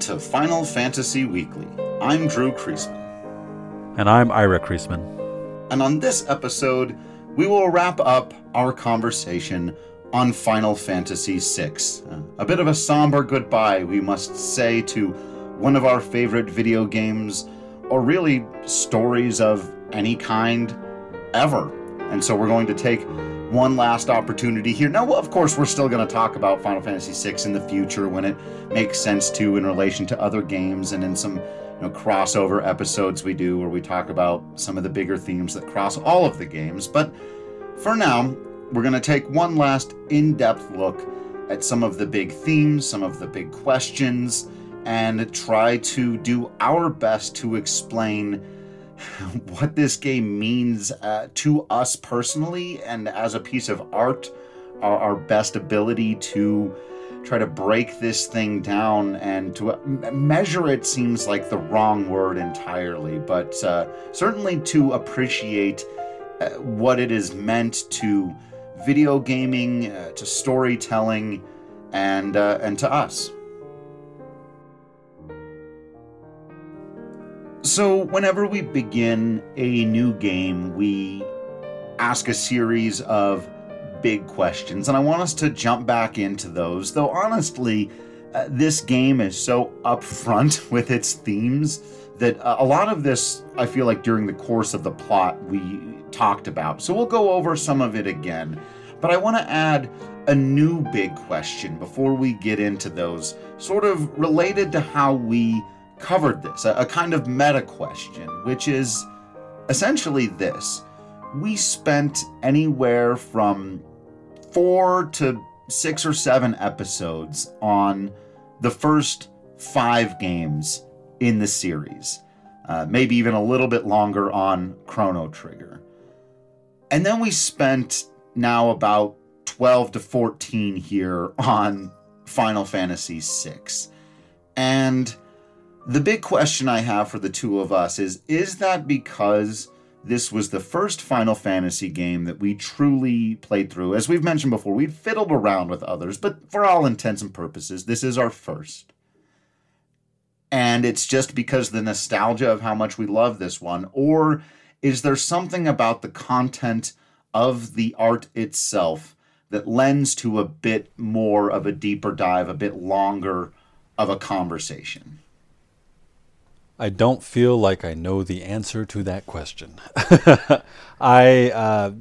To Final Fantasy Weekly. I'm Drew Creasman. And I'm Ira Creasman. And on this episode, we will wrap up our conversation on Final Fantasy VI. Uh, a bit of a somber goodbye, we must say, to one of our favorite video games, or really stories of any kind ever. And so we're going to take one last opportunity here. Now, of course, we're still going to talk about Final Fantasy VI in the future when it makes sense to in relation to other games and in some you know, crossover episodes we do where we talk about some of the bigger themes that cross all of the games. But for now, we're going to take one last in depth look at some of the big themes, some of the big questions, and try to do our best to explain what this game means uh, to us personally and as a piece of art, our, our, best ability to try to break this thing down and to uh, measure it seems like the wrong word entirely, but uh, certainly to appreciate uh, what it is meant to video gaming, uh, to storytelling, and and to us. So, whenever we begin a new game, we ask a series of big questions, and I want us to jump back into those. Though, honestly, uh, this game is so upfront with its themes that uh, a lot of this, I feel like, during the course of the plot, we talked about. So, we'll go over some of it again. But I want to add a new big question before we get into those, sort of related to how we covered this, a, a kind of meta question, which is essentially this. We spent anywhere from four to six or seven episodes on the first five games in the series, uh, maybe even a little bit longer on Chrono Trigger. And then we spent now about 12 to 14 here on Final Fantasy VI. And the big question I have for the two of us is is that because this was the first Final Fantasy game that we truly played through? As we've mentioned before, we've fiddled around with others, but for all intents and purposes, this is our first. And it's just because the nostalgia of how much we love this one? Or is there something about the content of the art itself that lends to a bit more of a deeper dive, a bit longer of a conversation? I don't feel like I know the answer to that question. I uh,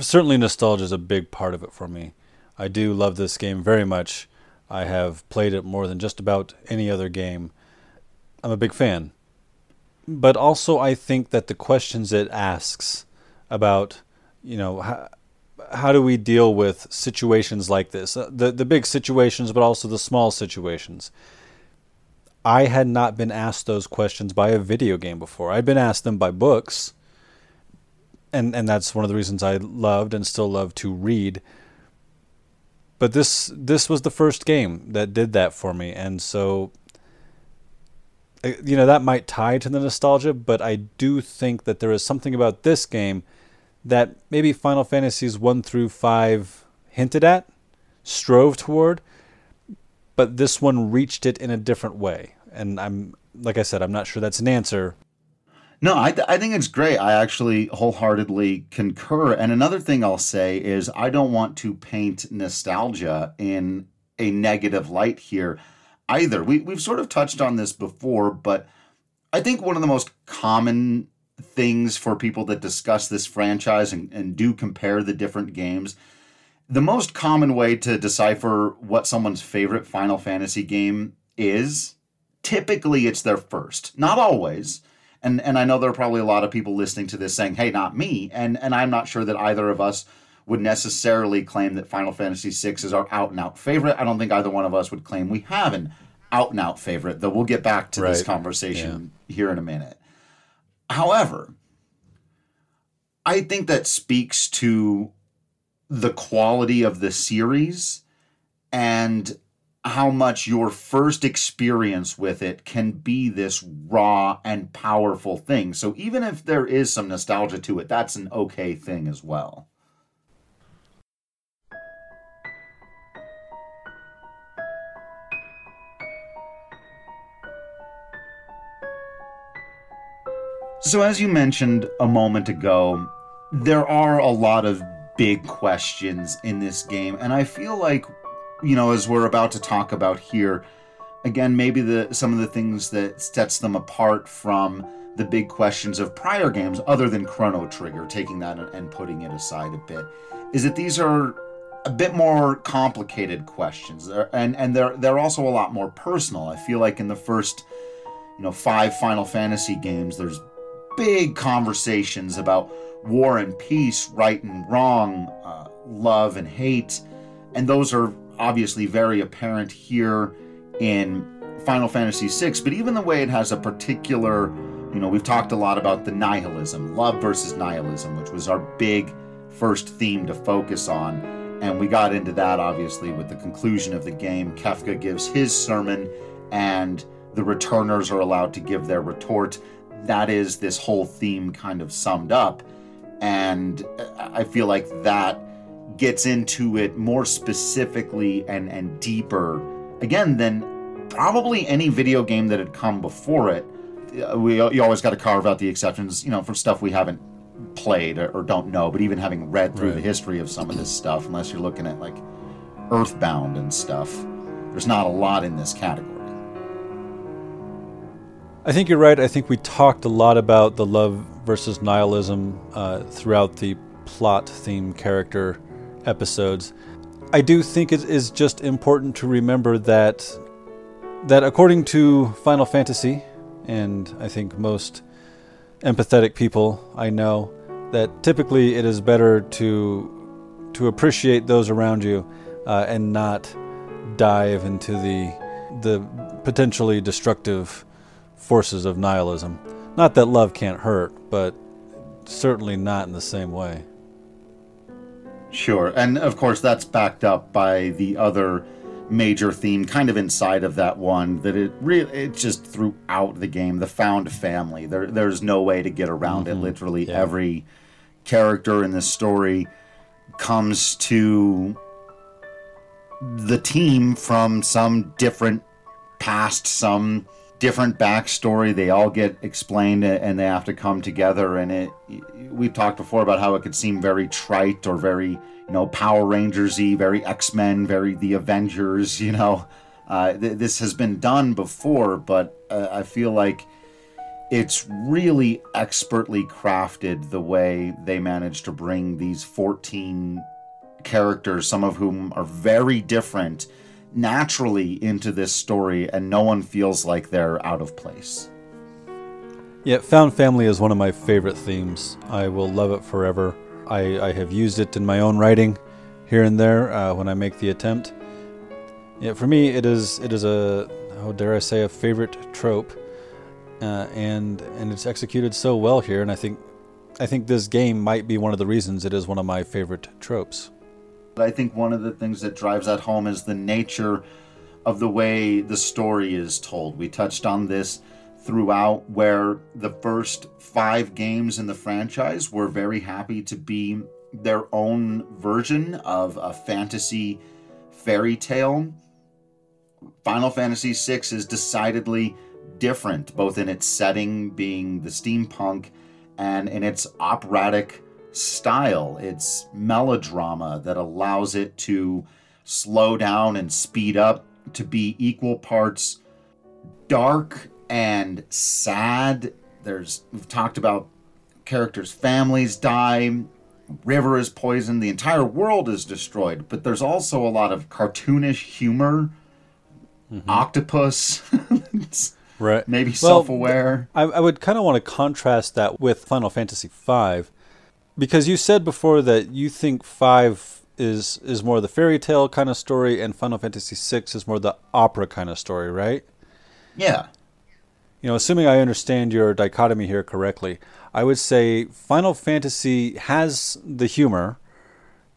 certainly nostalgia is a big part of it for me. I do love this game very much. I have played it more than just about any other game. I'm a big fan. But also, I think that the questions it asks about, you know, how, how do we deal with situations like this? Uh, the the big situations, but also the small situations. I had not been asked those questions by a video game before. I'd been asked them by books. And and that's one of the reasons I loved and still love to read. But this this was the first game that did that for me and so uh, you know that might tie to the nostalgia, but I do think that there is something about this game that maybe Final Fantasies 1 through 5 hinted at, strove toward, but this one reached it in a different way. And I'm, like I said, I'm not sure that's an answer. No, I, th- I think it's great. I actually wholeheartedly concur. And another thing I'll say is I don't want to paint nostalgia in a negative light here either. We, we've sort of touched on this before, but I think one of the most common things for people that discuss this franchise and, and do compare the different games the most common way to decipher what someone's favorite Final Fantasy game is, typically it's their first. Not always. And and I know there are probably a lot of people listening to this saying, "Hey, not me." And and I'm not sure that either of us would necessarily claim that Final Fantasy VI is our out and out favorite. I don't think either one of us would claim we have an out and out favorite, though we'll get back to right. this conversation yeah. here in a minute. However, I think that speaks to the quality of the series and how much your first experience with it can be this raw and powerful thing. So even if there is some nostalgia to it, that's an okay thing as well. So, as you mentioned a moment ago, there are a lot of big questions in this game, and I feel like, you know, as we're about to talk about here, again, maybe the some of the things that sets them apart from the big questions of prior games, other than Chrono Trigger, taking that and putting it aside a bit, is that these are a bit more complicated questions, and and they're they're also a lot more personal. I feel like in the first, you know, five Final Fantasy games, there's big conversations about war and peace, right and wrong, uh, love and hate, and those are obviously very apparent here in Final Fantasy VI. But even the way it has a particular, you know, we've talked a lot about the nihilism, love versus nihilism, which was our big first theme to focus on. And we got into that obviously with the conclusion of the game. Kefka gives his sermon, and the returners are allowed to give their retort. That is this whole theme kind of summed up. And uh, I feel like that gets into it more specifically and, and deeper, again, than probably any video game that had come before it. Uh, we, you always got to carve out the exceptions, you know, for stuff we haven't played or, or don't know, but even having read through right. the history of some of this stuff, unless you're looking at like Earthbound and stuff, there's not a lot in this category. I think you're right. I think we talked a lot about the love versus nihilism uh, throughout the plot theme character episodes. I do think it is just important to remember that that according to Final Fantasy, and I think most empathetic people I know that typically it is better to to appreciate those around you uh, and not dive into the the potentially destructive forces of nihilism. Not that love can't hurt, but certainly not in the same way. Sure, and of course that's backed up by the other major theme kind of inside of that one that it really it's just throughout the game the found family there there's no way to get around mm-hmm. it literally yeah. every character in this story comes to the team from some different past some different backstory they all get explained and they have to come together and it we've talked before about how it could seem very trite or very you know, Power Rangers y, very X Men, very the Avengers, you know. Uh, th- this has been done before, but uh, I feel like it's really expertly crafted the way they managed to bring these 14 characters, some of whom are very different, naturally into this story, and no one feels like they're out of place. Yeah, Found Family is one of my favorite themes. I will love it forever. I, I have used it in my own writing here and there uh, when I make the attempt. Yeah, for me, it is it is a how dare I say a favorite trope, uh, and and it's executed so well here. And I think I think this game might be one of the reasons it is one of my favorite tropes. I think one of the things that drives that home is the nature of the way the story is told. We touched on this throughout where the first five games in the franchise were very happy to be their own version of a fantasy fairy tale. Final Fantasy VI is decidedly different, both in its setting, being the steampunk, and in its operatic style, its melodrama that allows it to slow down and speed up to be equal parts dark and sad. There's we've talked about characters' families die, river is poisoned, the entire world is destroyed. But there's also a lot of cartoonish humor, mm-hmm. octopus. right. Maybe well, self-aware. I, I would kind of want to contrast that with Final Fantasy V, because you said before that you think five is is more the fairy tale kind of story, and Final Fantasy VI is more the opera kind of story, right? Yeah you know, assuming I understand your dichotomy here correctly, I would say Final Fantasy has the humor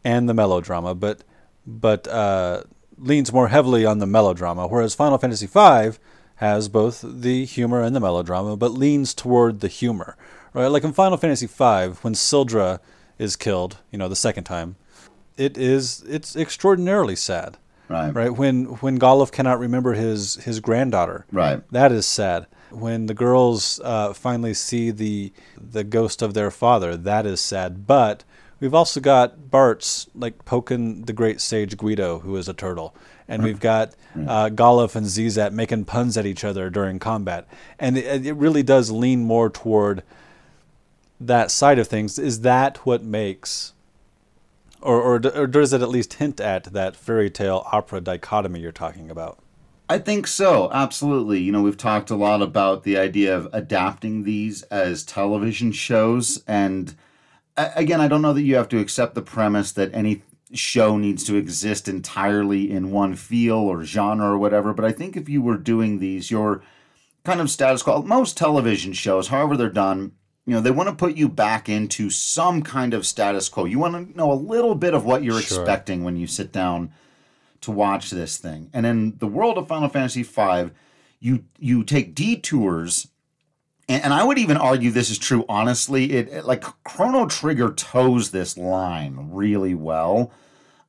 and the melodrama, but but uh, leans more heavily on the melodrama, whereas Final Fantasy V has both the humor and the melodrama, but leans toward the humor. Right? Like in Final Fantasy V, when Syldra is killed, you know, the second time, it is it's extraordinarily sad. Right. Right. When when Galuf cannot remember his his granddaughter. Right. That is sad. When the girls uh, finally see the the ghost of their father, that is sad. But we've also got Bartz like poking the great sage Ghido, who is a turtle, and we've got uh, Galuf and Xezat making puns at each other during combat, and it, it really does lean more toward that side of things. Is that what makes or, or, or does it at least hint at that fairy tale opera dichotomy you're talking about? I think so, absolutely. You know, we've talked a lot about the idea of adapting these as television shows. And again, I don't know that you have to accept the premise that any show needs to exist entirely in one feel or genre or whatever. But I think if you were doing these, your kind of status quo, most television shows, however they're done, you know they want to put you back into some kind of status quo. You want to know a little bit of what you're sure. expecting when you sit down to watch this thing. And in the world of final fantasy v you you take detours and, and i would even argue this is true honestly. It, it like chrono trigger toes this line really well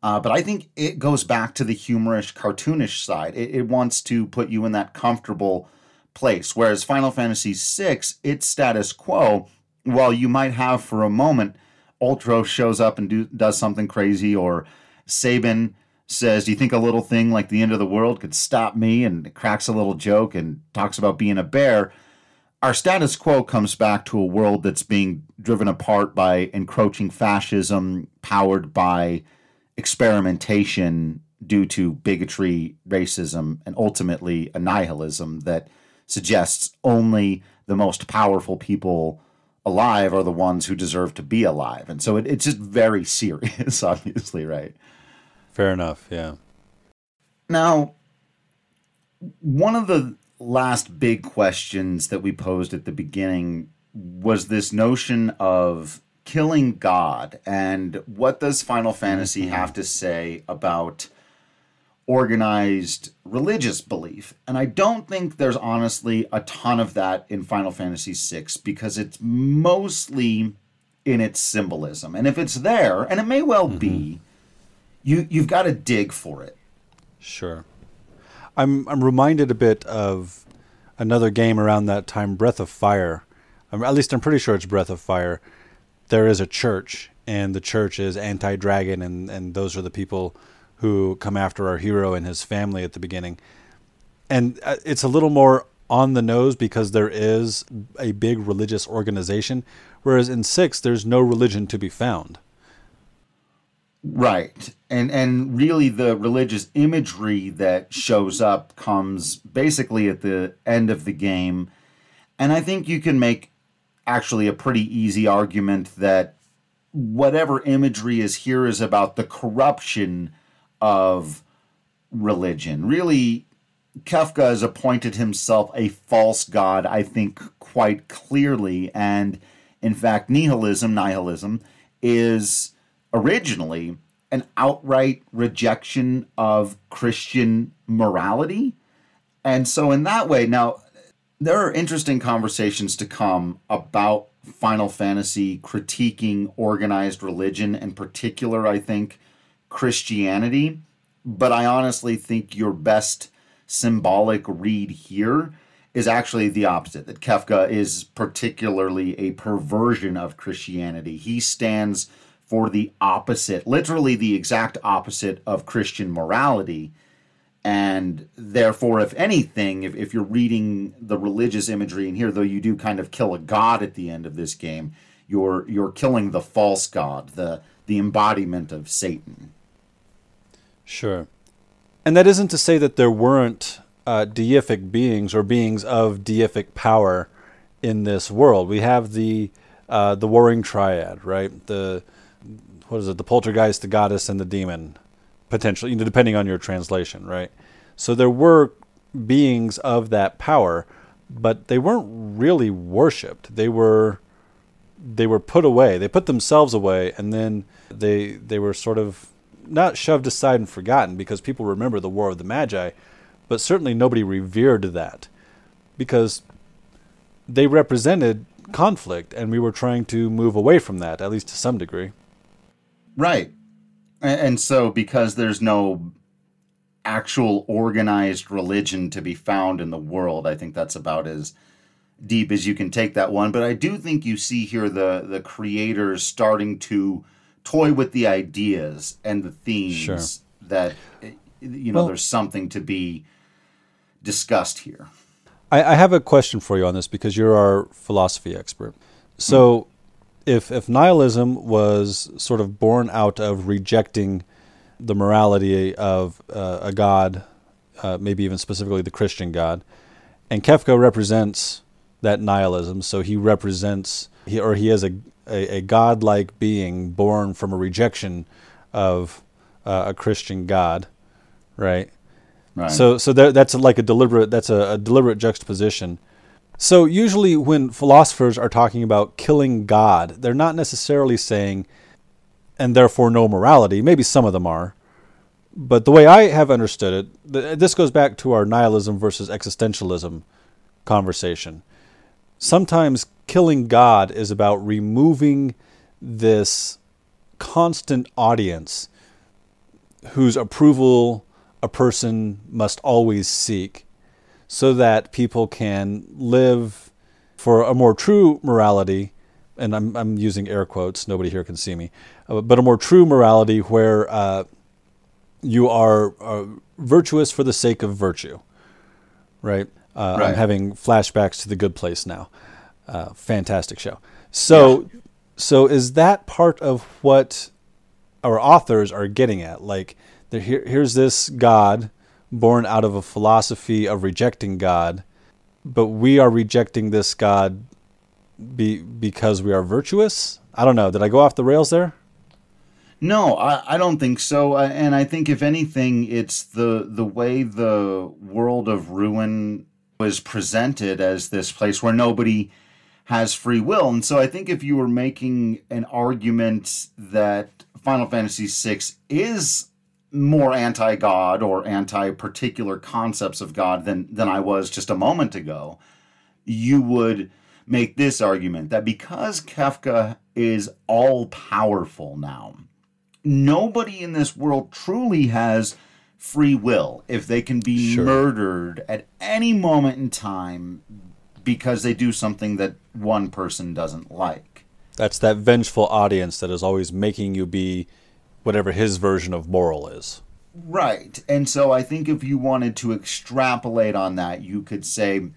uh, but i think it goes back to the humorous cartoonish side. It, it wants to put you in that comfortable place. Whereas Final Fantasy VI, its status quo, while you might have for a moment Ultros shows up and do, does something crazy, or Sabin says, Do you think a little thing like the end of the world could stop me? and cracks a little joke and talks about being a bear. Our status quo comes back to a world that's being driven apart by encroaching fascism, powered by experimentation due to bigotry, racism, and ultimately a nihilism that suggests only the most powerful people alive are the ones who deserve to be alive. And so it, it's just very serious, obviously, right? Fair enough, yeah. Now, one of the last big questions that we posed at the beginning was this notion of killing God. And what does Final Fantasy mm-hmm. have to say about organized religious belief. And I don't think there's honestly a ton of that in Final Fantasy VI because it's mostly in its symbolism. And if it's there, and it may well mm-hmm. be, you you've got to dig for it. Sure. I'm I'm reminded a bit of another game around that time, Breath of Fire. I'm, at least I'm pretty sure it's Breath of Fire. There is a church, and the church is anti-dragon, and and those are the people who come after our hero and his family at the beginning. And uh, it's a little more on the nose because there is a big religious organization, whereas in six, there's no religion to be found. Right. And and really the religious imagery that shows up comes basically at the end of the game. And I think you can make actually a pretty easy argument that whatever imagery is here is about the corruption of religion. Really, Kefka has appointed himself a false god, I think, quite clearly. And in fact, nihilism, nihilism, is originally an outright rejection of Christian morality. And so, in that way, now there are interesting conversations to come about Final Fantasy critiquing organized religion, in particular, I think Christianity, but I honestly think your best symbolic read here is actually the opposite that Kefka is particularly a perversion of Christianity. He stands for the opposite, literally the exact opposite of Christian morality. And therefore, if anything, if, if you're reading the religious imagery in here, though you do kind of kill a god at the end of this game, you're you're killing the false god, the the embodiment of Satan. Sure. And that isn't to say that there weren't uh, deific beings or beings of deific power in this world. We have the uh, the warring triad, right? The what is it? The poltergeist, the goddess, and the demon, potentially, depending on your translation, right? So there were beings of that power, but they weren't really worshipped. They were they were put away. They put themselves away, and then they they were sort of not shoved aside and forgotten because people remember the War of the Magi, but certainly nobody revered that because they represented conflict and we were trying to move away from that, at least to some degree. Right. And so, because there's no actual organized religion to be found in the world, I think that's about as deep as you can take that one. But I do think you see here the the creators starting to toy with the ideas and the themes Sure. that you know Well- there's something to be discussed here. I, I have a question for you on this because you're our philosophy expert. So, if if nihilism was sort of born out of rejecting the morality of uh, a god, uh, maybe even specifically the Christian God, and Kefka represents that nihilism, so he represents he or he is a a, a godlike being born from a rejection of uh, a Christian God, right? Right. So so that, that's like a deliberate that's a, a deliberate juxtaposition. So usually when philosophers are talking about killing God, they're not necessarily saying and therefore no morality. Maybe some of them are. But the way I have understood it, th- this goes back to our nihilism versus existentialism conversation. Sometimes killing God is about removing this constant audience whose approval a person must always seek so that people can live for a more true morality and I'm, I'm using air quotes nobody here can see me uh, but a more true morality where uh, you are uh, virtuous for the sake of virtue right, uh, i'm having flashbacks to the good place now uh, fantastic show so so is that part of what our authors are getting at. Like, here, here's this God born out of a philosophy of rejecting God, but we are rejecting this God be, because we are virtuous. I don't know. Did I go off the rails there? No, I, I don't think so. And I think if anything, it's the the way the world of ruin was presented as this place where nobody has free will. And so I think if you were making an argument that Final Fantasy VI is more anti-God or anti-particular concepts of God than than I was just a moment ago, you would make this argument that because Kefka is all powerful now, nobody in this world truly has free will if they can be Sure. murdered at any moment in time because they do something that one person doesn't like. That's that vengeful audience that is always making you be whatever his version of moral is. Right. And so I think if you wanted to extrapolate on that, you could say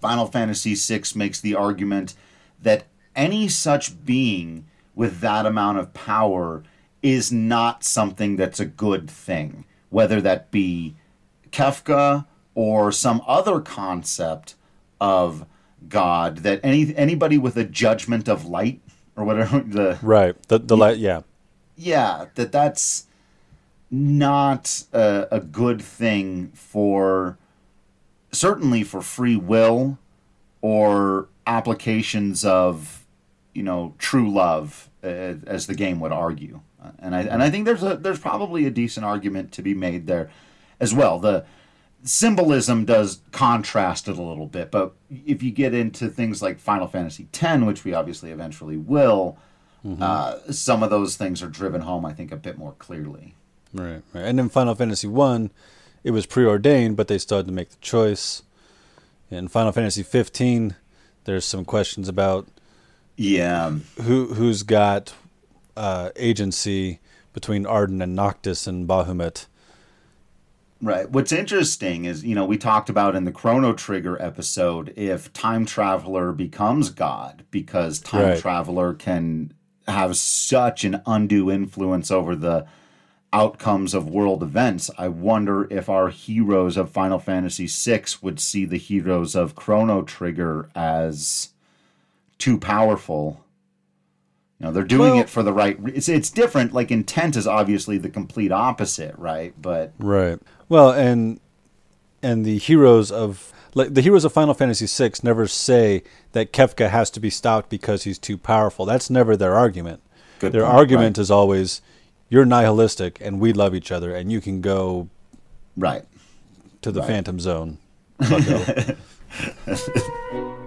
Final Fantasy VI makes the argument that any such being with that amount of power is not something that's a good thing, whether that be Kefka or some other concept of God that any anybody with a judgment of light or whatever the Right. The the la- yeah. yeah, that that's not a, a good thing for certainly for free will or applications of you know true love uh, as the game would argue and I and I think there's a there's probably a decent argument to be made there as well the symbolism does contrast it a little bit but if you get into things like Final Fantasy X which we obviously eventually will uh, some of those things are driven home, I think, a bit more clearly. Right, right. And in Final Fantasy One, it was preordained, but they still had to make the choice. In Final Fantasy 15, there's some questions about Yeah, who who's got uh, agency between Ardyn and Noctis and Bahamut. Right. What's interesting is, you know, we talked about in the Chrono Trigger episode if Time Traveler becomes God because Time Right. Traveler can have such an undue influence over the outcomes of world events. I wonder if our heroes of Final Fantasy VI would see the heroes of Chrono Trigger as too powerful. You know, they're doing Well- it for the right. Re- it's it's different. Like intent is obviously the complete opposite, right? But Right. Well, and and the heroes of like the heroes of Final Fantasy VI never say that Kefka has to be stopped because he's too powerful. That's never their argument. Good their point, argument right. is always, "You're nihilistic, and we love each other, and you can go right. to the Right. Phantom Zone."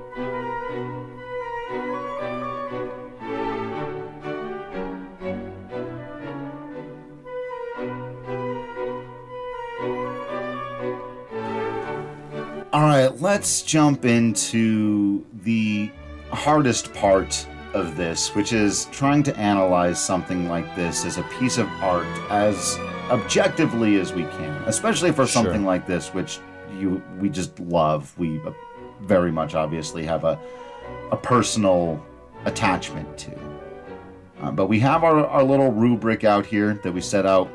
All right, let's jump into the hardest part of this, which is trying to analyze something like this as a piece of art as objectively as we can, especially for something Sure. like this, which you we just love. We uh, very much obviously have a a personal attachment to. Uh, but we have our, our little rubric out here that we set out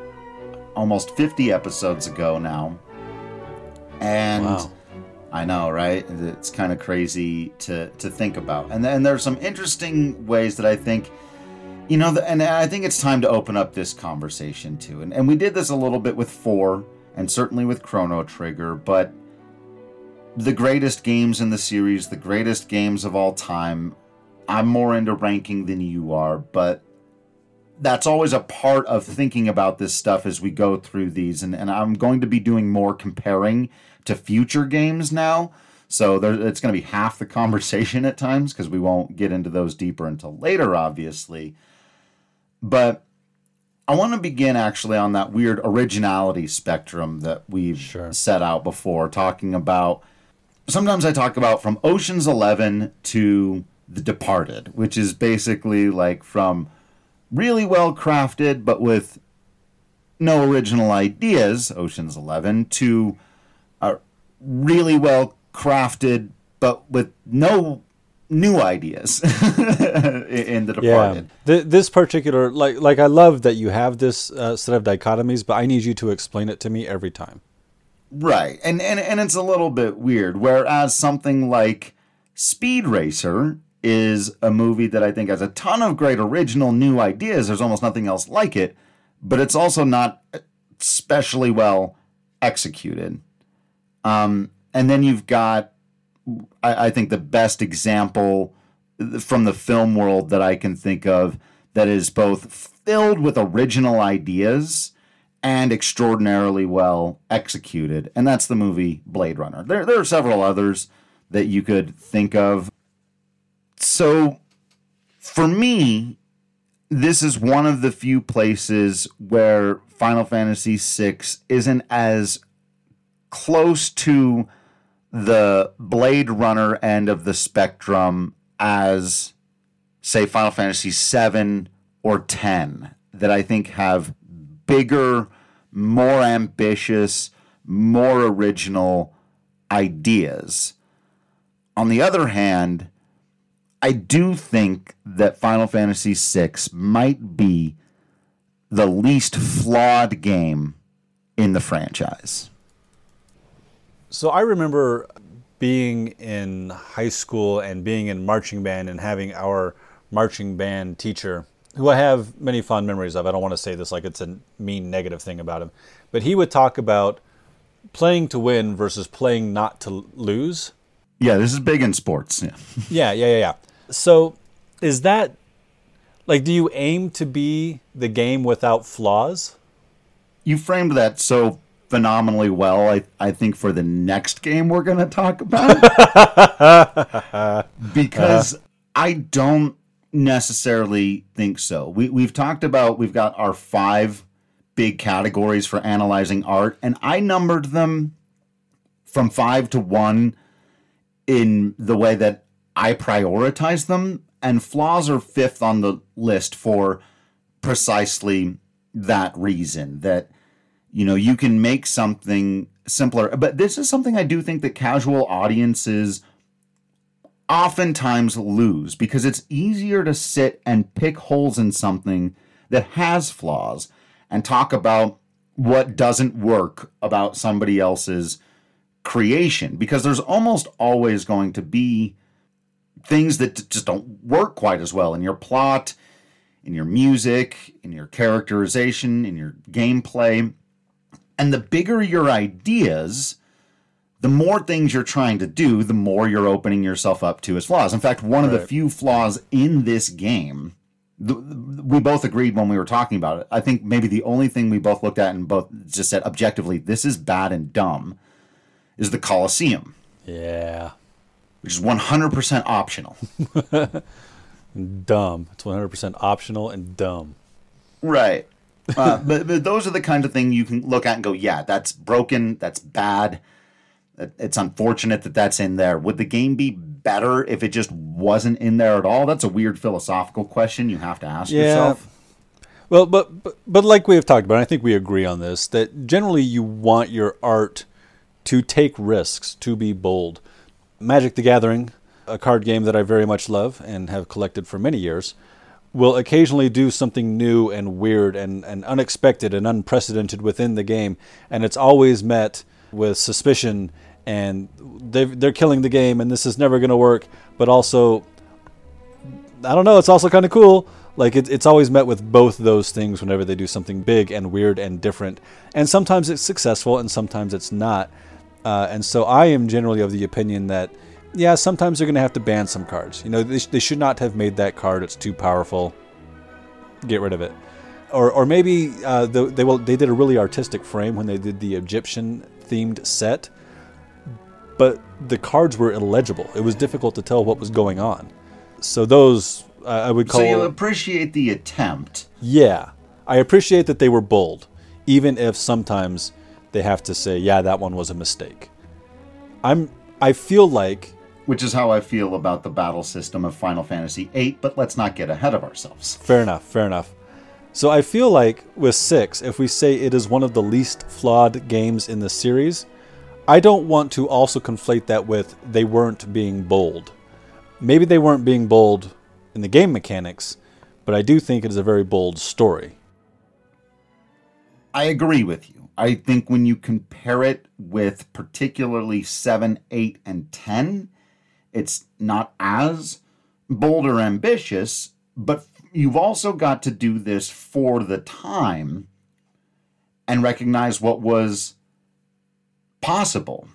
almost 50 episodes ago now. And Wow. I know, right? It's kind of crazy to to think about. And then there's some interesting ways that I think you know, and I think it's time to open up this conversation too. And and we did this a little bit with 4 and certainly with Chrono Trigger, but the greatest games in the series, the greatest games of all time. I'm more into ranking than you are, but that's always a part of thinking about this stuff as we go through these. And, and I'm going to be doing more comparing to future games now. So there, it's going to be half the conversation at times because we won't get into those deeper until later, obviously. But I want to begin actually on that weird originality spectrum that we've Sure. set out before, talking about. Sometimes I talk about from Ocean's Eleven to The Departed, which is basically like from really well crafted but with no original ideas, Ocean's Eleven, to a really well crafted but with no new ideas in The Yeah, Departed. Th- this particular like like I love that you have this uh, set of dichotomies, but I need you to explain it to me every time. Right. And, and and it's a little bit weird. Whereas something like Speed Racer is a movie that I think has a ton of great original new ideas. There's almost nothing else like it, but it's also not especially well executed. Um, and then you've got, I, I think, the best example from the film world that I can think of that is both filled with original ideas and extraordinarily well executed, and that's the movie Blade Runner. There, there are several others that you could think of. So, for me, this is one of the few places where Final Fantasy VI isn't as close to the Blade Runner end of the spectrum as, say, Final Fantasy VII or 10, that I think have bigger, more ambitious, more original ideas. On the other hand, I do think that Final Fantasy VI might be the least flawed game in the franchise. So I remember being in high school and being in marching band and having our marching band teacher, who I have many fond memories of. I don't want to say this like it's a mean negative thing about him, but he would talk about playing to win versus playing not to lose. Yeah, this is big in sports. Yeah. Yeah, yeah, yeah, yeah. So is that like do you aim to be the game without flaws? You framed that so phenomenally well, I, I think, for the next game we're going to talk about. because uh-huh. I don't necessarily think so. We, we've talked about, we've got our five big categories for analyzing art, and I numbered them from five to one in the way that I prioritize them, and flaws are fifth on the list for precisely that reason that you know you can make something simpler. But this is something i do think that casual audiences oftentimes lose because it's easier to sit and pick holes in something that has flaws and talk about what doesn't work about somebody else's creation because there's almost always going to be things that just don't work quite as well in your plot in your music in your characterization in your gameplay and the bigger your ideas, the more things you're trying to do, the more you're opening yourself up to as flaws. In fact, one of the few flaws in this game, th- we both agreed when we were talking about it. I think maybe the only thing we both looked at and both just said objectively, this is bad and dumb, is the Colosseum, Yeah. Which is 100% optional. Dumb. It's 100% optional and dumb. Right. Uh, but, but those are the kind of thing you can look at and go, yeah, that's broken, that's bad. It's unfortunate that that's in there. Would the game be better if it just wasn't in there at all? That's a weird philosophical question you have to ask Yeah. yourself. Well, but, but but like we have talked about, I think we agree on this that generally you want your art to take risks, to be bold. Magic the Gathering, a card game that I very much love and have collected for many years, will occasionally do something new and weird and, and unexpected and unprecedented within the game, and it's always met with suspicion and they're, killing the game and this is never going to work, but also I don't know. It's also kind of cool. Like it, it's always met with both those things whenever they do something big and weird and different. And sometimes it's successful, and sometimes it's not. Uh, and so I am generally of the opinion that, yeah, sometimes they're going to have to ban some cards. You know, they, sh- they should not have made that card. It's too powerful. Get rid of it. Or, or maybe uh, the, they will. They did a really artistic frame when they did the Egyptian themed set, but the cards were illegible. It was difficult to tell what was going on. So those uh, I would call. So you appreciate the attempt. Yeah, I appreciate that they were bold, even if sometimes they have to say, "Yeah, that one was a mistake." I'm. I feel like which is how I feel about the battle system of Final Fantasy VIII, but let's not get ahead of ourselves. fair enough. Fair enough. So I feel like with six, if we say it is one of the least flawed games in the series, I don't want to also conflate that with they weren't being bold. Maybe they weren't being bold in the game mechanics, but I do think it is a very bold story. I agree with you. I think when you compare it with particularly 7, 8, and 10, it's not as bold or ambitious, but you've also got to do this for the time and recognize what was possible.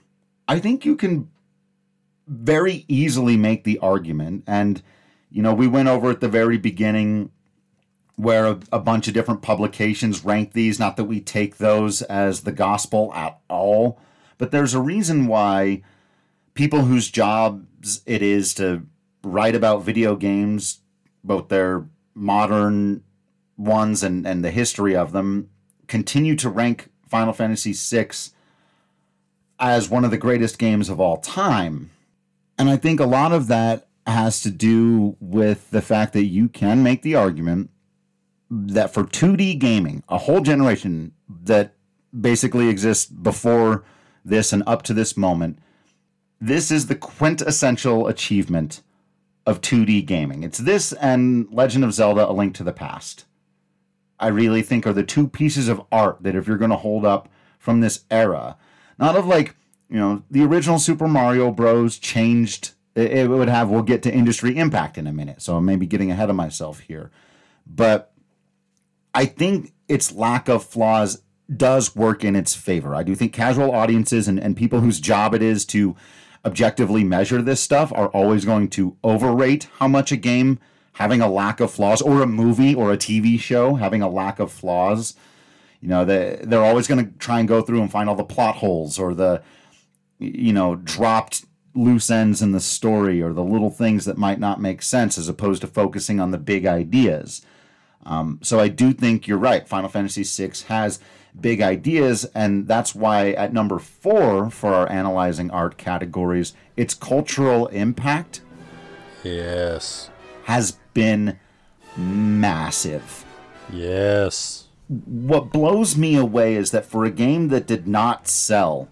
I think you can very easily make the argument, and you know, we went over at the very beginning where a, a bunch of different publications rank these. Not that we take those as the gospel at all, but there's a reason why people whose jobs it is to write about video games, both their modern ones and, and the history of them, continue to rank Final Fantasy VI as one of the greatest games of all time. And I think a lot of that has to do with the fact that you can make the argument that for 2D gaming, a whole generation that basically exists before this and up to this moment, this is the quintessential achievement of 2D gaming. It's this and Legend of Zelda A Link to the Past. I really think are the two pieces of art that if you're going to hold up from this era, not of like, you know, the original Super Mario Bros changed it, would have we'll get to industry impact in a minute. So I'm maybe getting ahead of myself here. But I think its lack of flaws does work in its favor. I do think casual audiences and, and people whose job it is to objectively measure this stuff are always going to overrate how much a game having a lack of flaws or a movie or a TV show having a lack of flaws. You know, they, they're always going to try and go through and find all the plot holes or the, you know, dropped loose ends in the story or the little things that might not make sense as opposed to focusing on the big ideas. Um, so I do think you're right. Final Fantasy VI has big ideas, and that's why at number four for our analyzing art categories, its cultural impact Yes. has been massive. Yes. What blows me away is that for a game that did not sell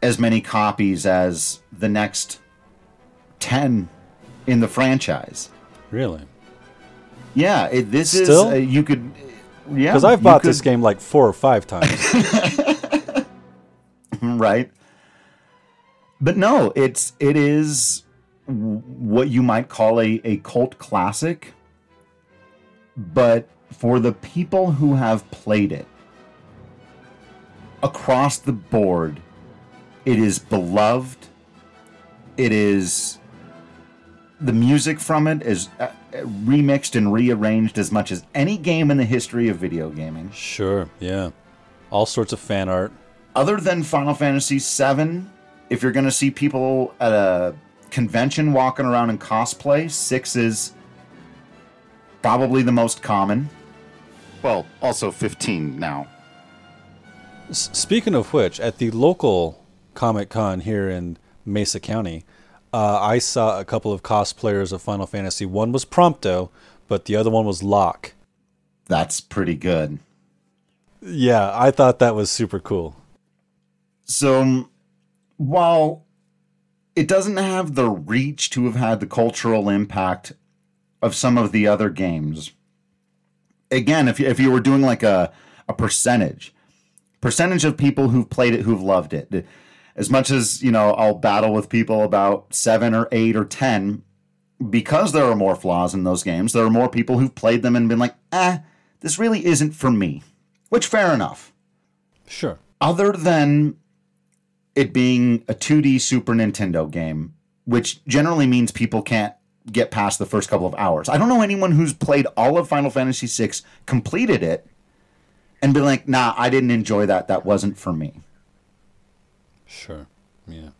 as many copies as the next 10 in the franchise. Really? Yeah, it, this Still? is uh, you could yeah Because I've bought this game like four or five times. right but no it's it is what you might call a, a cult classic but for the people who have played it across the board it is beloved it is the music from it is uh, remixed and rearranged as much as any game in the history of video gaming sure. Yeah. All sorts of fan art. other than Final Fantasy VII, if you're going to see people at a convention walking around in cosplay, six is probably the most common. Well, also 15 now. S- speaking of which, at the local Comic Con here in Mesa County, uh, I saw a couple of cosplayers of Final Fantasy. One was Prompto, but the other one was Locke. That's pretty good. Yeah, I thought that was super cool. So, um, while it doesn't have the reach to have had the cultural impact of some of the other games, again, if you, if you were doing like a, a percentage, percentage of people who've played it who've loved it, as much as, you know, I'll battle with people about seven or eight or 10, because there are more flaws in those games, there are more people who've played them and been like, eh, this really isn't for me. Which, fair enough. Sure. Other than it being a 2D Super Nintendo game, which generally means people can't get past the first couple of hours. I don't know anyone who's played all of Final Fantasy VI, completed it, and been like, nah, I didn't enjoy that. That wasn't for me. Sure. Yeah.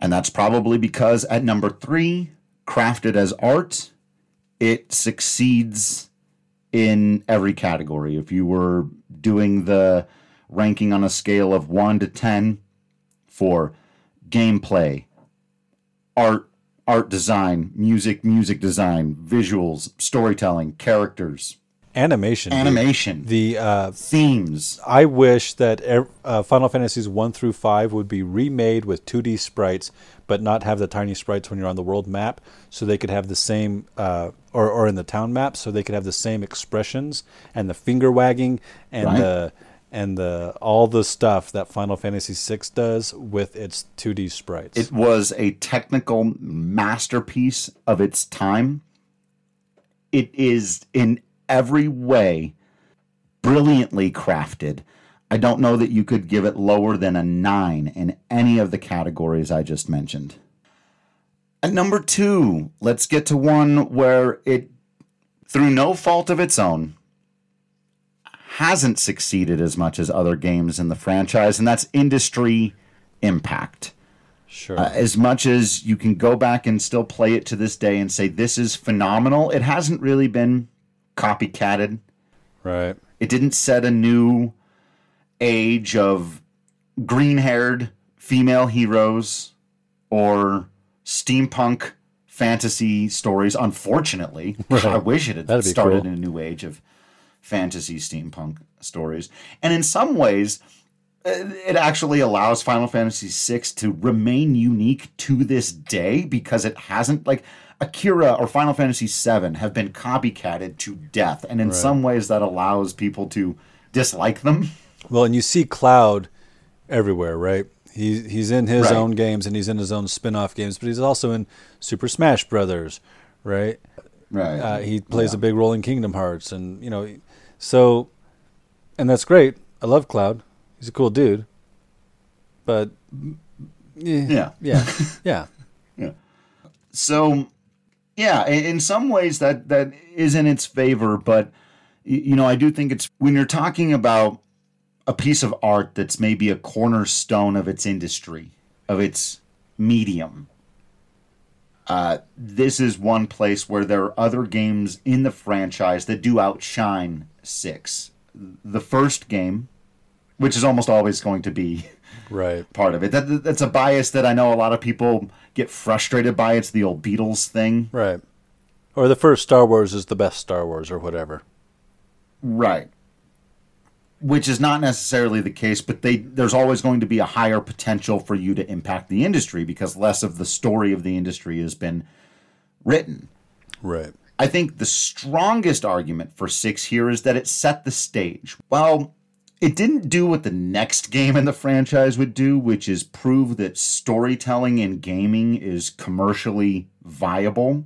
And that's probably because at number three, crafted as art, it succeeds in every category. If you were doing the ranking on a scale of 1 to 10 for gameplay, art, art design, music, music design, visuals, storytelling, characters, Animation. dude. animation, The uh, themes. I wish that uh, Final Fantasies one through five would be remade with 2D sprites, but not have the tiny sprites when you're on the world map, so they could have the same, uh, or or in the town map, so they could have the same expressions and the finger wagging and Right. the and the all the stuff that Final Fantasy VI does with its 2D sprites. It was a technical masterpiece of its time. It is in every way brilliantly crafted. I don't know that you could give it lower than a nine in any of the categories I just mentioned. At number two, let's get to one where it, through no fault of its own, hasn't succeeded as much as other games in the franchise, and that's industry impact sure. uh, as much as you can go back and still play it to this day and say this is phenomenal, it hasn't really been copycatted. right. It didn't set a new age of green haired female heroes or steampunk fantasy stories, unfortunately. I wish it had started cool. in a new age of fantasy steampunk stories. And in some ways, it actually allows Final Fantasy VI to remain unique to this day because it hasn't like Akira or Final Fantasy VII have been copycatted to death, and in some ways that allows people to dislike them. Well, and you see Cloud everywhere, right? He, he's in his Right. own games and he's in his own spin off games, but he's also in Super Smash Brothers, right? Right. Uh, he plays a big role in Kingdom Hearts, and you know, so, and that's great. I love Cloud. He's a cool dude. But yeah, Yeah. yeah, yeah. So, yeah, in, some ways that that is in its favor, but you know, I do think it's when you're talking about a piece of art that's maybe a cornerstone of its industry, of its medium. Uh, this is one place where there are other games in the franchise that do outshine six. The first game, which is almost always going to be Right. part of it. That, that's a bias that I know a lot of people get frustrated by. It's the old Beatles thing. Right. Or the first Star Wars is the best Star Wars, or whatever. Right. Which is not necessarily the case, but they there's always going to be a higher potential for you to impact the industry because less of the story of the industry has been written. Right. I think the strongest argument for six here is that it set the stage. While it didn't do what the next game in the franchise would do, which is prove that storytelling in gaming is commercially viable,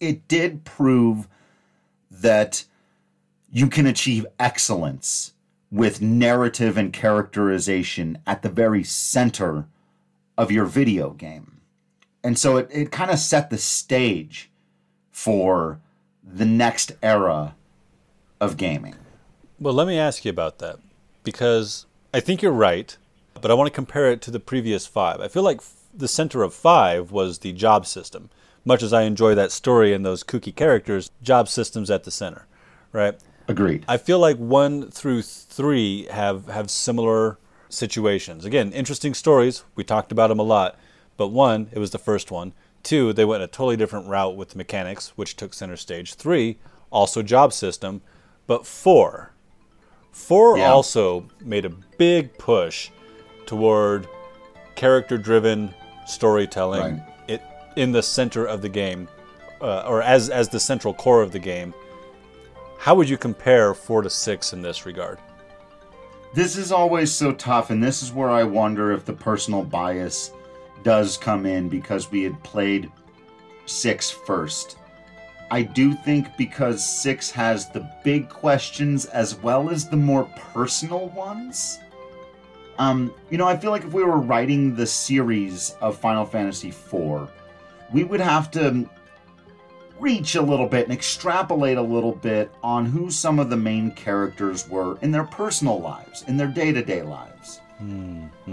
it did prove that you can achieve excellence with narrative and characterization at the very center of your video game. And so it, it kind of set the stage for the next era of gaming. Well, let me ask you about that because I think you're right, but I want to compare it to the previous five. I feel like f- the center of five was the job system. Much as I enjoy that story and those kooky characters, job systems at the center, right? Agreed. I feel like one through three have have similar situations. Again, interesting stories. We talked about them a lot. But one, it was the first one. Two, they went a totally different route with the mechanics, which took center stage. Three, also job system. But four, four Yeah. also made a big push toward character driven storytelling Right. it, in the center of the game, uh, or as, as the central core of the game. How would you compare four to six in this regard? This is always so tough, and this is where I wonder if the personal bias does come in because we had played six first. I do think because six has the big questions as well as the more personal ones. Um, you know, I feel like if we were writing the series of Final Fantasy IV, we would have to reach a little bit and extrapolate a little bit on who some of the main characters were in their personal lives, in their day to day lives.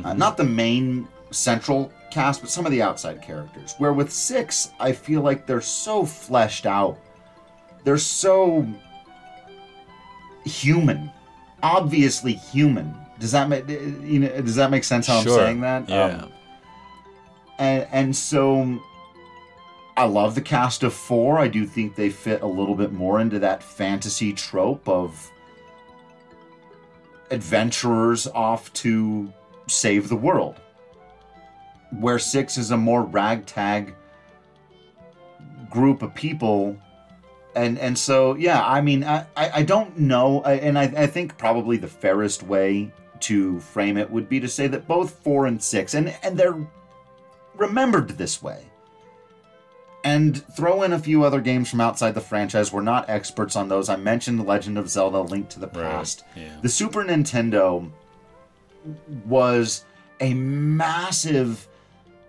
Uh, not the main central cast, but some of the outside characters. Where with six, I feel like they're so fleshed out. They're so human, obviously human. Does that make you know? Does that make sense? How Sure. I'm saying that? Yeah. Um, and and so I love the cast of four. I do think they fit a little bit more into that fantasy trope of adventurers off to save the world. Where six is a more ragtag group of people. And and so yeah, I mean I, I, I don't know I- and I, I think probably the fairest way to frame it would be to say that both four and six and, and they're remembered this way. And throw in a few other games from outside the franchise. We're not experts on those. I mentioned The Legend of Zelda Link to the Past. Yeah. The Super Nintendo was a massive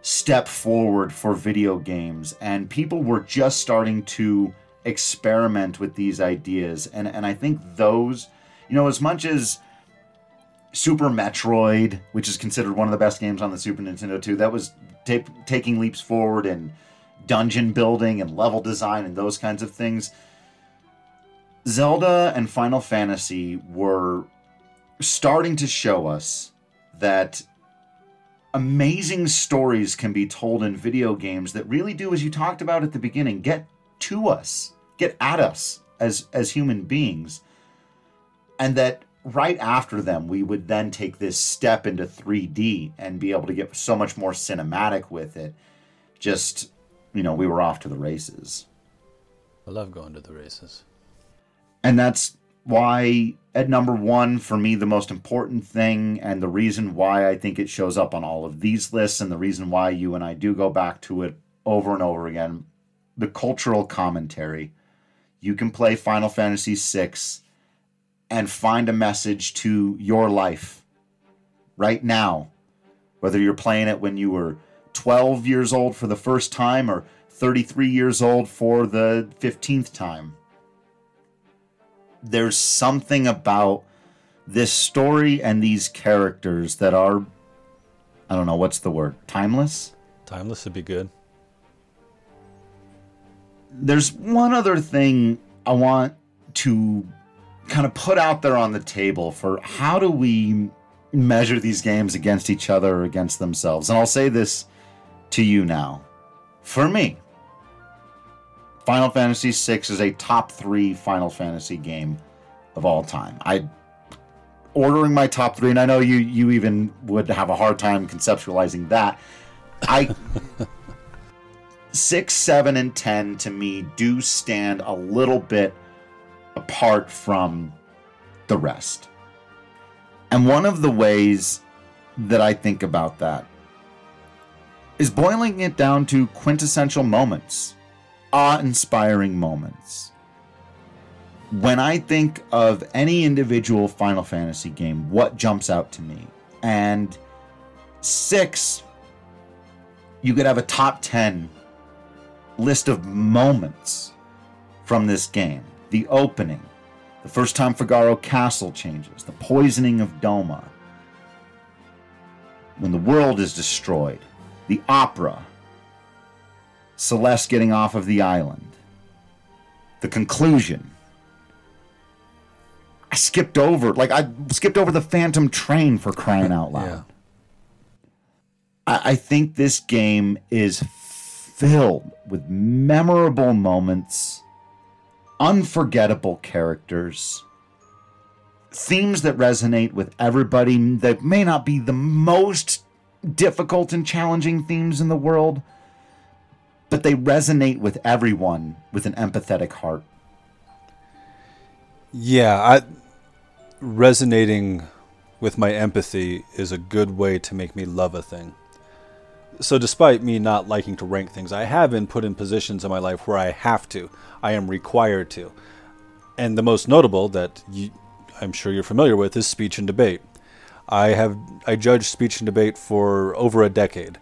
step forward for video games, and people were just starting to experiment with these ideas. And, and I think those, you know, as much as Super Metroid, which is considered one of the best games on the Super Nintendo too, that was ta- taking leaps forward in dungeon building and level design and those kinds of things. Zelda and Final Fantasy were starting to show us that amazing stories can be told in video games that really do as you talked about at the beginning get to us get at us as as human beings. And that right after them we would then take this step into 3D and be able to get so much more cinematic with it. Just you know we were off to the races. I love going to the races. and that's why at number one for me the most important thing and the reason why i think it shows up on all of these lists and the reason why you and i do go back to it over and over again the cultural commentary. You can play final fantasy VI and find a message to your life right now whether you're playing it when you were 12 years old for the first time or 33 years old for the 15th time there's something about this story and these characters that are I don't know what's the word timeless. Timeless would be good. There's one other thing I want to kind of put out there on the table for how do we measure these games against each other or against themselves. And I'll say this to you now. For me, Final Fantasy VI is a top 3 Final Fantasy game of all time. I ordering my top 3 and I know you you even would have a hard time conceptualizing that. I six, seven, and ten to me do stand a little bit apart from the rest. And one of the ways that I think about that is boiling it down to quintessential moments, awe inspiring moments. When I think of any individual Final Fantasy game, what jumps out to me? And six, you could have a top 10 list of moments from this game. The opening, the first time Figaro Castle changes, the poisoning of Doma, when the world is destroyed, the opera, Celes getting off of the island, the conclusion, I skipped over, like I skipped over the Phantom Train for crying out loud. Yeah. I, I think this game is filled with memorable moments, unforgettable characters, themes that resonate with everybody that may not be the most difficult and challenging themes in the world, but they resonate with everyone with an empathetic heart. Yeah, I resonating with my empathy is a good way to make me love a thing. So despite me not liking to rank things, I have been put in positions in my life where I have to. I am required to. And the most notable that you, I'm sure you're familiar with is speech and debate. I have I judged speech and debate for over a decade,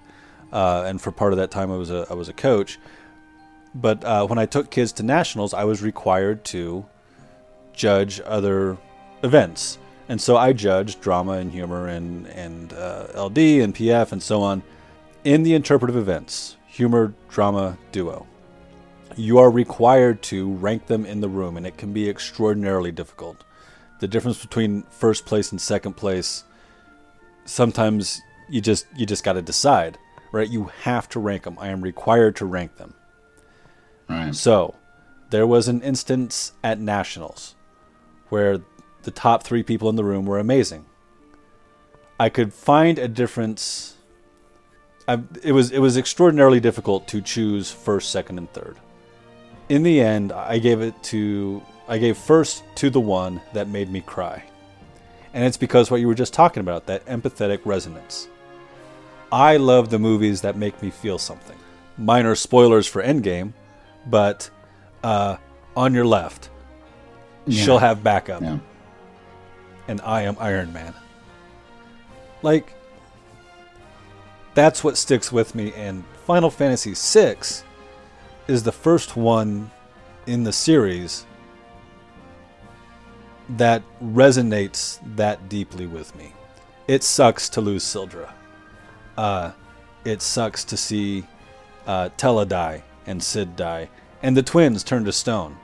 uh, and for part of that time I was a I was a coach. But uh, when I took kids to nationals, I was required to judge other events, and so I judged drama and humor and and uh, LD and PF and so on in the interpretive events, humor, drama, duo. You are required to rank them in the room, and it can be extraordinarily difficult. The difference between first place and second place sometimes you just you just got to decide, right? You have to rank them. I am required to rank them. Right. So, there was an instance at nationals where the top 3 people in the room were amazing. I could find a difference I, it was it was extraordinarily difficult to choose first, second, and third. In the end, I gave it to I gave first to the one that made me cry. And it's because what you were just talking about, that empathetic resonance. I love the movies that make me feel something. Minor spoilers for Endgame, but uh, on your left, Yeah. she'll have backup, Yeah. and I am Iron Man. Like, that's what sticks with me. And Final Fantasy VI is the first one in the series that resonates that deeply with me. It sucks to lose Syldra. Uh, it sucks to see uh, Tellah die and Sid die, and the twins turn to stone.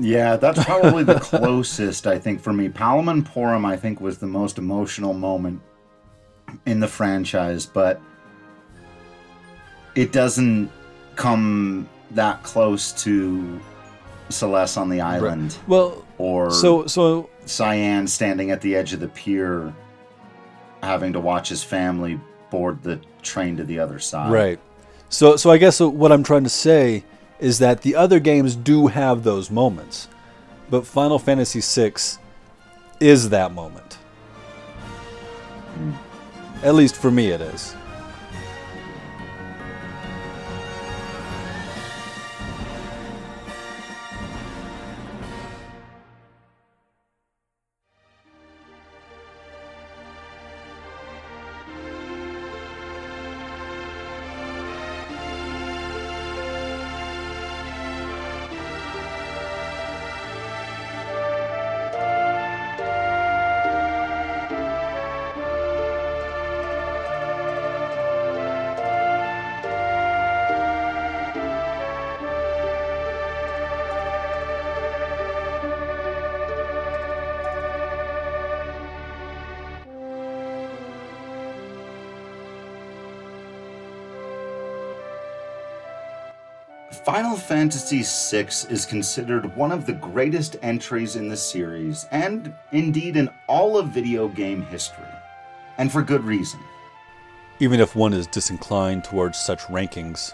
Yeah, that's probably the closest I think for me. Palom and Porom, I think, was the most emotional moment in the franchise, but it doesn't come that close to Celes on the island Well, or so so Cyan standing at the edge of the pier, having to watch his family board the train to the other side. Right. So, so I guess what I'm trying to say is that the other games do have those moments, but Final Fantasy VI is that moment. Hmm. At least for me, it is. 66 is considered one of the greatest entries in the series, and indeed in all of video game history. And for good reason. Even if one is disinclined towards such rankings,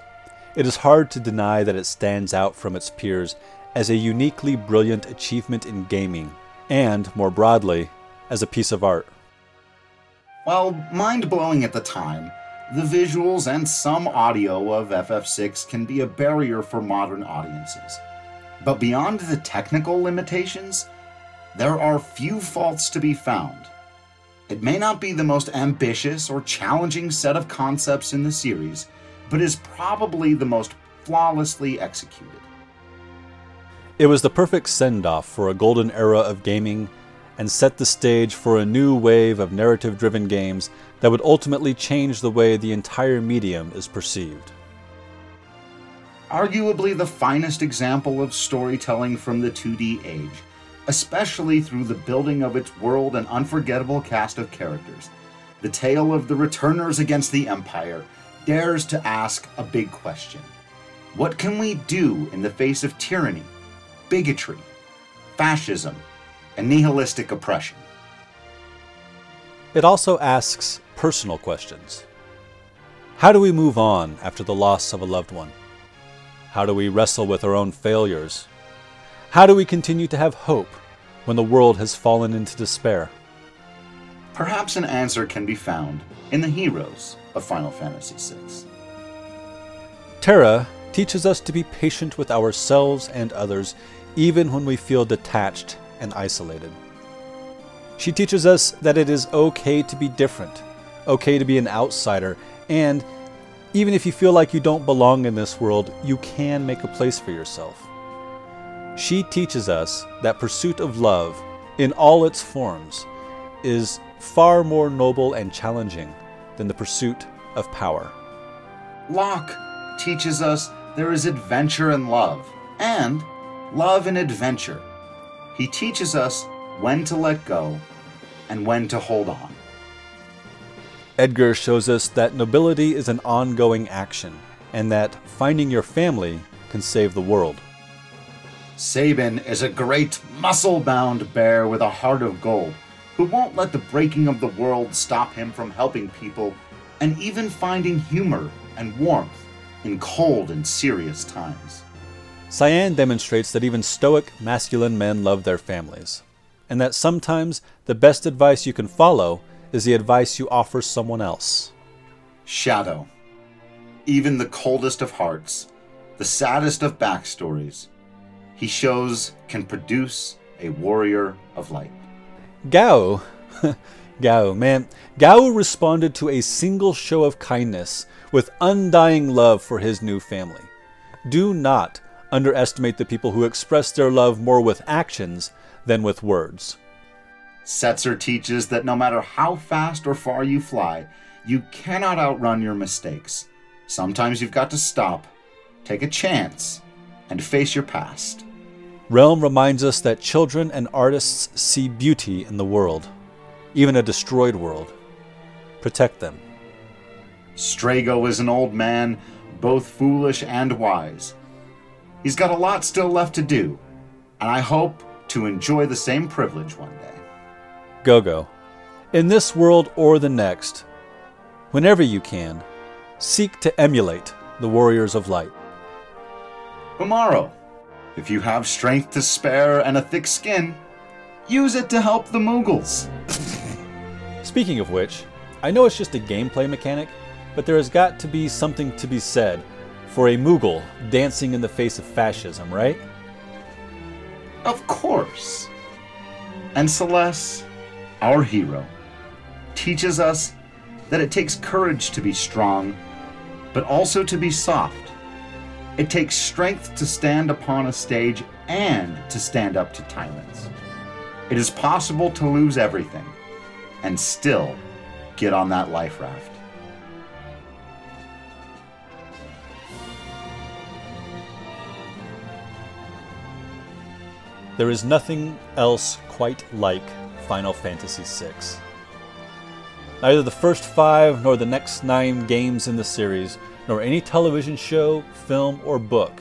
it is hard to deny that it stands out from its peers as a uniquely brilliant achievement in gaming, and, more broadly, as a piece of art. While mind blowing at the time, the visuals and some audio of FF6 can be a barrier for modern audiences. But beyond the technical limitations, there are few faults to be found. It may not be the most ambitious or challenging set of concepts in the series, but is probably the most flawlessly executed. It was the perfect send off for a golden era of gaming and set the stage for a new wave of narrative driven games that would ultimately change the way the entire medium is perceived. Arguably the finest example of storytelling from the 2D age, especially through the building of its world and unforgettable cast of characters. The tale of the returners against the Empire dares to ask a big question What can we do in the face of tyranny, bigotry, fascism, and nihilistic oppression? It also asks personal questions. How do we move on after the loss of a loved one? How do we wrestle with our own failures? How do we continue to have hope when the world has fallen into despair? Perhaps an answer can be found in the heroes of Final Fantasy VI. Terra teaches us to be patient with ourselves and others, even when we feel detached and isolated. She teaches us that it is okay to be different, okay to be an outsider, and even if you feel like you don't belong in this world, you can make a place for yourself. She teaches us that pursuit of love, in all its forms, is far more noble and challenging than the pursuit of power. Locke teaches us there is adventure in love, and love in adventure. He teaches us when to let go and when to hold on. Edgar shows us that nobility is an ongoing action, and that finding your family can save the world. Sabin is a great, muscle bound bear with a heart of gold who won't let the breaking of the world stop him from helping people and even finding humor and warmth in cold and serious times. Cyan demonstrates that even stoic, masculine men love their families, and that sometimes the best advice you can follow is the advice you offer someone else. Shadow. Even the coldest of hearts, the saddest of backstories, he shows can produce a warrior of light. Gau, Gau, man, Gau responded to a single show of kindness with undying love for his new family. Do not underestimate the people who express their love more with actions than with words. Setzer teaches that no matter how fast or far you fly, you cannot outrun your mistakes. Sometimes you've got to stop, take a chance, and face your past. Relm reminds us that children and artists see beauty in the world, even a destroyed world. Protect them. Strago is an old man, both foolish and wise. He's got a lot still left to do, and I hope to enjoy the same privilege one day. Gogo. In this world or the next, whenever you can, seek to emulate the warriors of light. Umaro. If you have strength to spare and a thick skin, use it to help the Moogles. Speaking of which, I know it's just a gameplay mechanic, but there has got to be something to be said for a Moogle dancing in the face of fascism, right? Of course. And Celes, our hero, teaches us that it takes courage to be strong, but also to be soft. It takes strength to stand upon a stage and to stand up to tyrants. It is possible to lose everything and still get on that life raft. There is nothing else quite like Final Fantasy VI. Neither the first five nor the next nine games in the series nor any television show, film, or book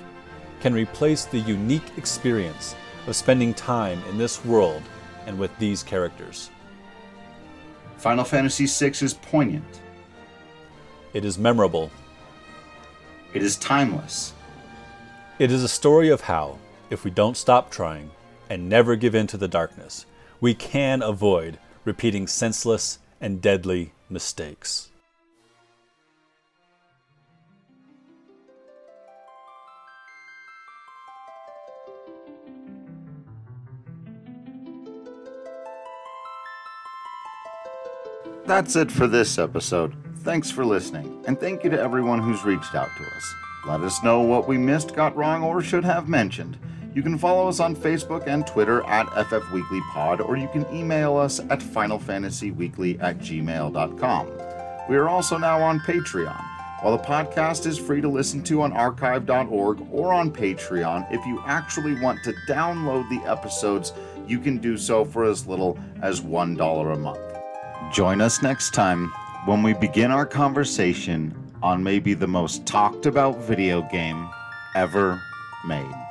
can replace the unique experience of spending time in this world and with these characters. Final Fantasy VI is poignant. It is memorable. It is timeless. It is a story of how, if we don't stop trying and never give in to the darkness, we can avoid repeating senseless and deadly mistakes. That's it for this episode. Thanks for listening, and thank you to everyone who's reached out to us. Let us know what we missed, got wrong, or should have mentioned. You can follow us on Facebook and Twitter at FFWeeklyPod, or you can email us at FinalFantasyWeekly at gmail.com. We are also now on Patreon. While the podcast is free to listen to on archive.org or on Patreon, if you actually want to download the episodes you can do so for as little as $1 a month. Join us next time when we begin our conversation on maybe the most talked about video game ever made.